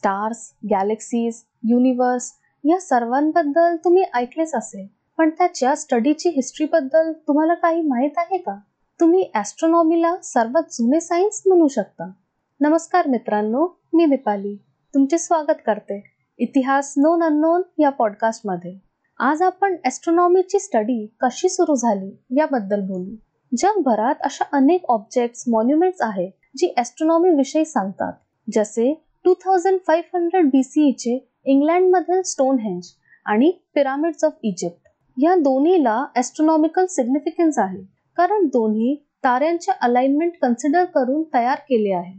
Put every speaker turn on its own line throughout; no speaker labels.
Stars galaxies universe या सर्वांबद्दल तुम्ही ऐकलेच असेल. पण त्याच्या स्टडीची हिस्ट्रीबद्दल तुम्हाला काही माहीत आहे का? तुम्ही ॲस्ट्रॉनॉमीला सर्वात जुने सायन्स म्हणू शकता. नमस्कार मित्रांनो मी दीपाली. तुमचे स्वागत करते इतिहास नोन अननोन या पॉडकास्टमध्ये आज आपण ॲस्ट्रॉनॉमीची स्टडी कशी सुरू झाली याबद्दल बोलू. जगभरात अशा अनेक ऑब्जेक्ट्स मॉन्युमेंट्स आहेत जी ॲस्ट्रॉनॉमी विषयी सांगतात. जसे two thousand five hundred B सीईचे इंग्लंडमधील आणि पिरामिड्स ऑफ इजिप्त या दोन्हीला ॲस्ट्रॉनॉमिकल सिग्निफिकन्स आहे. कारण दोन्ही ताऱ्यांचे अलाइनमेंट कन्सिडर करून तयार केले आहे.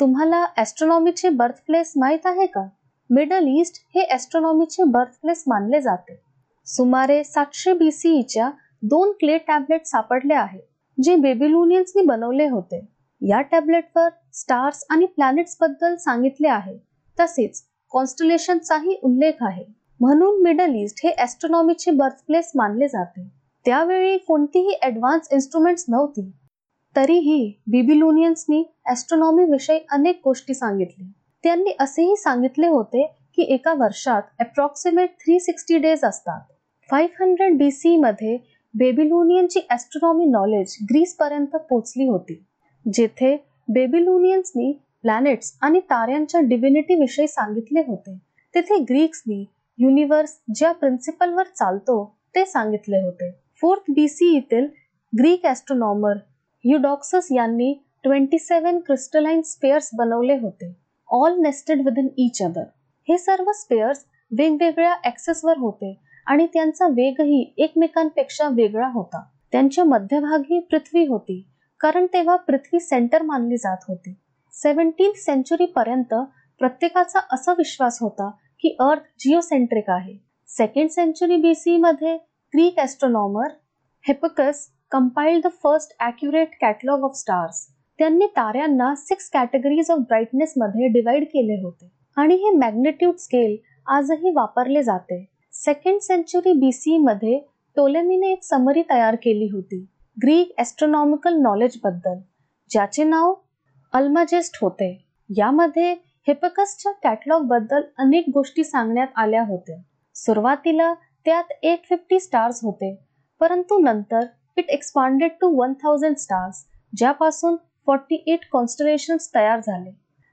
तुम्हाला ॲस्ट्रॉनॉमीचे बर्थ प्लेस माहीत आहे का? मिडल ईस्ट हे ॲस्ट्रॉनॉमीचे बर्थ प्लेस मानले जाते. सुमारे सातशे बी सीईच्या दोन क्ले टॅबलेट सापडले आहेत जे बेबिलोनियन्सनी बनवले होते. या टॅबलेटवर स्टार्स आणि प्लॅनेट्सबद्दल सांगितले आहे. तसेच कॉन्स्टलेशनचाही उल्लेख आहे. म्हणून मिडल ईस्ट हे ॲस्ट्रॉनॉमीचे बर्थ प्लेस मानले जाते. त्यावेळी कोणतीही ॲडव्हान्स इन्स्ट्रुमेंट्स नव्हती. तरीही बिबिलोनियन्सनी ॲस्ट्रॉनॉमी विषयी अनेक गोष्टी सांगितली. त्यांनी असेही सांगितले होते की एका वर्षात अप्रॉक्सिमेट थ्री सिक्स्टी डेज असतात. फाईव्ह हंड्रेड बी सी मध्ये बेबिलोनियनची ॲस्ट्रॉनॉमी नॉलेज ग्रीसपर्यंत पोचली होती. जेथे बेबिलोनियन्सनी प्लॅनेट्स आणि ताऱ्यांच्या डिव्हिनिटी विषयी सांगितले होते तेथे ग्रीक्सनी युनिव्हर्स ज्या प्रिन्सिपलवर चालतो ते सांगितले होते. फोर्थ बी सी येथील ग्रीक ॲस्ट्रॉनॉमर युडॉक्सस यांनी ट्वेंटी सेवन क्रिस्टलाइन स्पेअर्स बनवले होते all nested within each other हे सर्व स्पेअर्स वेगवेगळ्या ॲक्सेसवर होते आणि त्यांचा वेगही एकमेकांपेक्षा वेगळा होता. त्यांच्या मध्यभागी पृथ्वी होती. कारण तेव्हा पृथ्वी सेंटर मानली जात होती. सेव्हन्टीन सेंचुरी पर्यंत प्रत्येकाचा असा विश्वास होता की अर्थ जिओसेंट्रिक आहे. सेकंड सेंचुरी बी सी मध्ये Greek astronomer Hipparchus compiled the first accurate catalogue of stars त्यांनी ताऱ्यांना सिक्स कॅटेगरीज ऑफ ब्राईटनेस मध्ये डिवाइड केले होते आणि हे मॅग्नेट्यूड स्केल आजही वापरले जाते. सेकंड सेंचुरी बी सी मध्ये टोलेमीने एक समरी तयार केली होती. ग्रीक ॲस्ट्रॉनॉमिकल नॉलेजबद्दल ज्याचे नाव अल्माजेस्ट होते. यामध्ये हेपकसच्या कॅटलॉगबद्दल अनेक गोष्टी सांगण्यात आल्या होत्या. सुरुवातीला त्यात एट फिफ्टी स्टार्स होते परंतु नंतर it expanded to one thousand stars ज्यापासून फॉर्टी एट कॉन्स्टलेशन्स तयार झाले.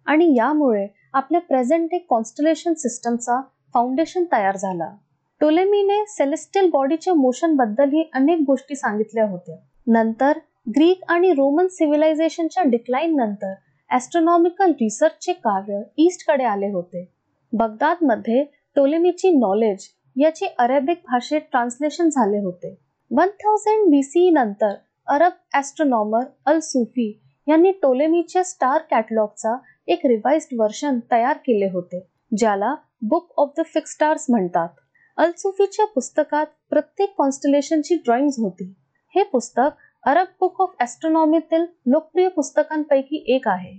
आणि यामुळे आपल्या प्रेझेंट डे कॉन्स्टलेशन सिस्टमचा फाउंडेशन तयार झाला. टोलेमीने सेलेस्टियल बॉडीच्या मोशन बद्दलही अनेक गोष्टी सांगितल्या होत्या. नंतर ग्रीक आणि रोमन सिव्हिलायझेशनच्या डिक्लाईन नंतर ॲस्ट्रॉनॉमिकल रिसर्चचे कार्य ईस्टकडे आले होते. बगदादमध्ये टोलेमीची नॉलेज याचे अरेबिक भाषेत ट्रान्सलेशन झाले होते. वन थाउजंड बी सी नंतर अरब ॲस्ट्रॉनॉमर अल सुफी यांनी टोलेमीच्या स्टार कॅटलॉगचा एक रिवाइज्ड वर्शन तयार केले होते ज्याला book of the fix stars म्हणतात. अल सुफीच्या पुस्तकात प्रत्येक कॉन्स्टलेशनची ड्रॉइंग्स होती. हे पुस्तक अरब बुक ऑफ ॲस्ट्रॉनॉमीतील लोकप्रिय पुस्तकांपैकी एक आहे.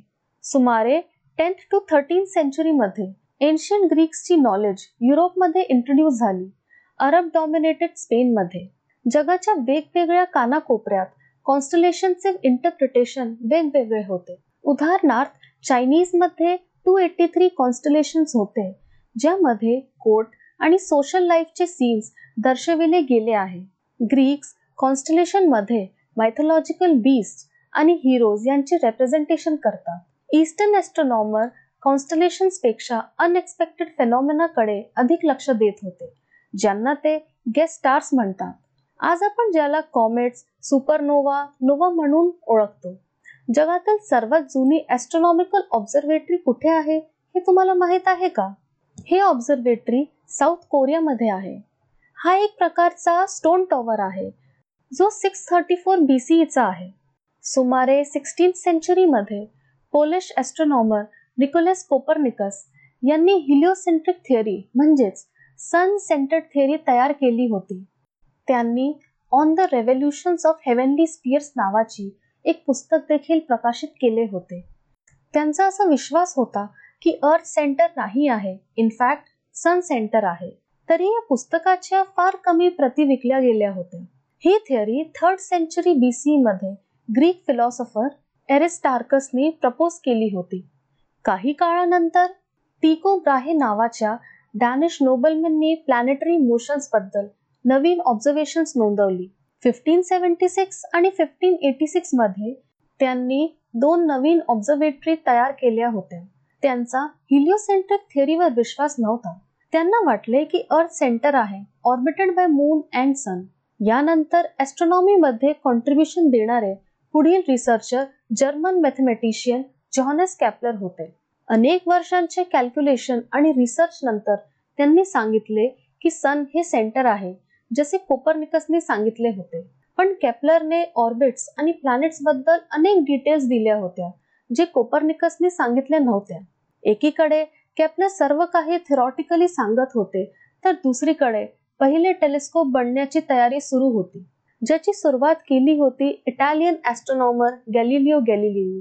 सुमारे टेन्थ टू थर्टीन सेंचुरीमध्ये एन्शियन ग्रीक्सची नॉलेज युरोपमध्ये इंट्रोड्यूस झाली. अरब डॉमिनेटेड स्पेनमध्ये जगाच्या वेगवेगळ्या कानाकोपऱ्यात कॉन्स्टलेशनचे इंटरप्रिटेशन वेगवेगळे होते. उदाहरणार्थ चायनीजमध्ये टू एटी थ्री कॉन्स्टलेशन्स होते ज्यामध्ये कोर्ट आणि सोशल लाईफचे सीन्स दर्शविले गेले आहे. ग्रीक्स कॉन्स्टलेशनमध्ये मायथोलॉजिकल बीस्ट आणि हिरोज यांचे रेप्रेझेंटेशन करतात. ईस्टर्न ॲस्ट्रॉनॉमर कॉन्स्टलेशन्सपेक्षा अनएक्सपेक्टेड फेनॉमिनाकडे अधिक लक्ष देत होते ज्यांना ते गेस्ट स्टार्स म्हणतात. आज आपण ज्याला कॉमेट्स सुपरनोवा नोवा म्हणून ओळखतो. जगातील सर्वात जुनी ॲस्ट्रॉनॉमिकल ऑब्झर्वेटरी कुठे आहे हे तुम्हाला माहीत आहे का? हे ऑब्झर्वेटरी साऊथ कोरियामध्ये आहे. हा एक प्रकारचा स्टोन टॉवर आहे. जो सिक्स थर्टी फोर बी सीचा आहे. सुमारे सिक्स्टीन सेंचुरीमध्ये पोलिश ॲस्ट्रॉनॉमर निकोलस कोपरनिकस यांनी हिलिओसेंट्रिक थिअरी म्हणजेच सन सेंटर्ड थिअरी तयार केली होती. त्यांनी on the revolutions of heavenly spheres नावाची एक पुस्तक देखील प्रकाशित केले होते. त्यांचा असा विश्वास होता की अर्थ सेंटर नाही आहे इनफॅक्ट सन सेंटर आहे. तरी या पुस्तकाच्या फार कमी प्रती विकल्या गेल्या होत्या. ही theory third century B C मध्ये ग्रीक फिलॉसॉफर एरिस्टार्कसने प्रपोज केली होती. काही काळानंतर टिको ब्राहे नावाच्या डॅनिश नोबलमॅनने प्लॅनेटरी मोशन्सबद्दल नवीन ऑब्झर्वेशन्स नोंदवली. फिफ्टीन सेव्हन्टी सिक्स आणि फिफ्टीन एटी सिक्समध्ये त्यांनी दोन नवीन ऑब्झर्वेटरी तयार केल्या होत्या. त्यांचा हिलिओसेंट्रिक थेअरीवर विश्वास नव्हता. त्यांना वाटले की अर्थ सेंटर आहे orbited by moon and sun यानंतर ॲस्ट्रॉनॉमीमध्ये कॉन्ट्रीब्युशन देणारे पुढील researcher German mathematician Johannes Kepler होते. अनेक वर्षांचे कॅल्क्युलेशन आणि रिसर्च नंतर त्यांनी सांगितले की सन हे सेंटर आहे जसे कोपरनिकसने सांगितले होते. पण केपलरने ऑर्बिट्स आणि प्लॅनेट्सबद्दल अनेक डिटेल्स दिल्या होत्या जे कोपरनिकसने सांगितले नव्हत्या. एकीकडे कॅपलर सर्व काही थेरॉटिकली सांगत होते तर दुसरीकडे पहिले टेलिस्कोप बनण्याची तयारी सुरू होती ज्याची सुरुवात केली होती Italian astronomer Galileo Galileo.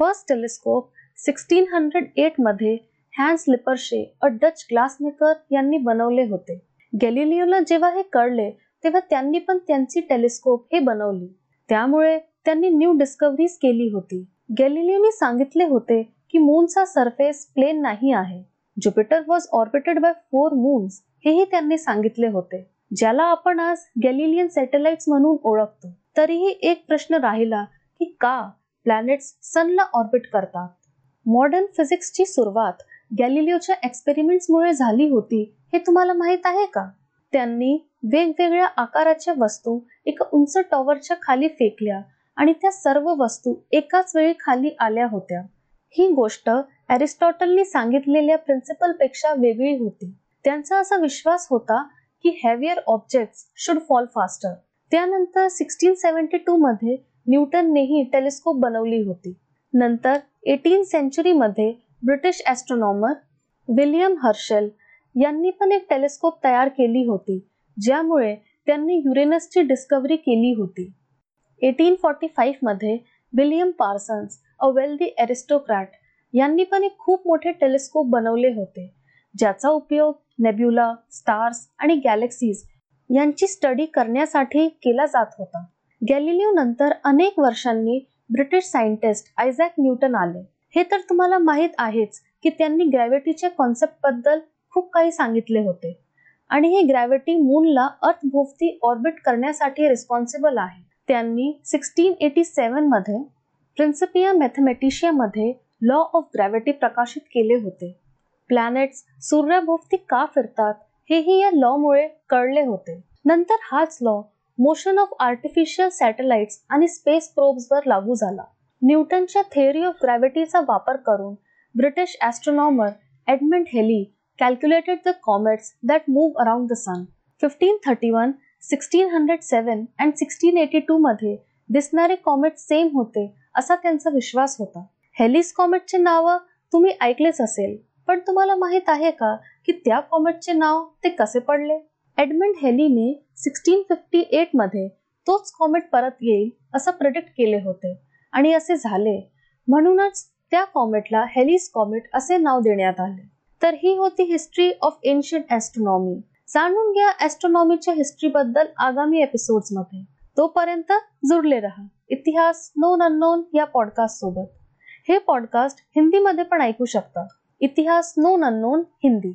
First telescope sixteen hundred एटमध्ये Hans Lippershey a Dutch glassmaker यांनी बनवले होते. गॅलिलिओला जेव्हा हे कळले तेव्हा त्यांनी पण त्यांची टेलिस्कोप हे बनवली. त्यामुळे त्यांनी न्यू डिस्कवरीज केली होती. गॅलिलिओने सांगितले होते की मूनचा सरफेस प्लेन नाही आहे. Jupiter was orbited by four moons हेही त्यांनी सांगितले होते. ज्याला आपण आज गॅलिलियन सॅटेलाइट्स म्हणून ओळखतो तरीही एक प्रश्न राहिला की का प्लॅनेट्स सनला ऑर्बिट करतात? मॉडर्न फिजिक्सची सुरुवात गॅलिलिओच्या एक्सपेरिमेंट्समुळे झाली होती हे तुम्हाला माहीत आहे का? त्यांनी वेगवेगळ्या आकाराच्या वस्तू एका उंच टॉवरच्या खाली फेकल्या आणि त्या सर्व वस्तू एकाच वेळी खाली आल्या होत्या. ही गोष्ट अरिस्टॉटलनी सांगितलेल्या प्रिन्सिपलपेक्षा वेगळी होती. त्यांचा असा विश्वास होता की heavier objects should fall faster त्यानंतर सिक्स्टीन सेव्हन्टी टू मध्ये न्यूटननेही टेलिस्कोप बनवली होती. नंतर एटीन सेंचुरीमध्ये ब्रिटिश ॲस्ट्रॉनॉमर विलियम हर्शेल यांनी पण एक टेलिस्कोप तयार केली होती ज्यामुळे त्यांनी युरेनसची डिस्कवरी केली होती. Eighteen forty फाईव्हमध्ये William Parsons a wealthy aristocrat यांनी पण एक खूप मोठे टेलिस्कोप बनवले होते. ज्याचा उपयोग नेब्युला स्टार्स आणि गॅलेक्सीज यांची स्टडी करण्यासाठी केला जात होता. गॅलिलिओ नंतर अनेक वर्षांनी ब्रिटिश सायंटिस्ट आयझॅक न्यूटन आले. हे तर तुम्हाला माहीत आहेच की त्यांनी ग्रॅव्हिटीच्या कॉन्सेप्टबद्दल खूप काही सांगितले होते. आणि ही ग्रॅव्हिटी मूनला अर्थभोवती ऑर्बिट करण्यासाठी रिस्पॉन्सिबल आहे. त्यांनी सिक्स्टीन एटी सेवनमध्ये प्रिन्सिपिया मॅथमॅटिशिया मध्ये लॉ ऑफ ग्रॅव्हिटी प्रकाशित केले होते. प्लॅनेट्स सूर्याभोवती का फिरतात हेही या लॉमुळे कळले होते. नंतर हाच law motion of artificial satellites आणि स्पेस प्रोब्सवर लागू झाला. न्यूटनच्या थेअरी ऑफ ग्रॅव्हिटीचा वापर करून British astronomer Edmund Halley calculated the comets that move around the sun fifteen thirty one sixteen hundred seven and sixteen eighty two मध्ये दिसणारे कॉमेट सेम होते असा त्यांचा विश्वास होता. हेलिस कॉमेटचे नाव तुम्ही ऐकलेच असेल. पण तुम्हाला माहीत आहे का की त्या कॉमेटचे नाव ते कसे पडले? एडमंड हेलीने सिक्स्टीन फिफ्टी एटमध्ये तोच कॉमेट परत येईल असं प्रिडिक्ट केले होते. आणि असे झाले. म्हणूनच त्या कॉमेटला हेलिस कॉमेट असे नाव देण्यात आले. तर ही होती हिस्ट्री ऑफ एन्शियंट ॲस्ट्रॉनॉमी. जाणून घ्या ॲस्ट्रॉनॉमीच्या हिस्ट्री बद्दल आगामी एपिसोडमध्ये. तोपर्यंत जुडले रहा. इतिहास नोन अननोन या पॉडकास्ट सोबत. हे पॉडकास्ट हिंदीमध्ये पण ऐकू शकता. इतिहास नोन अननोन हिंदी.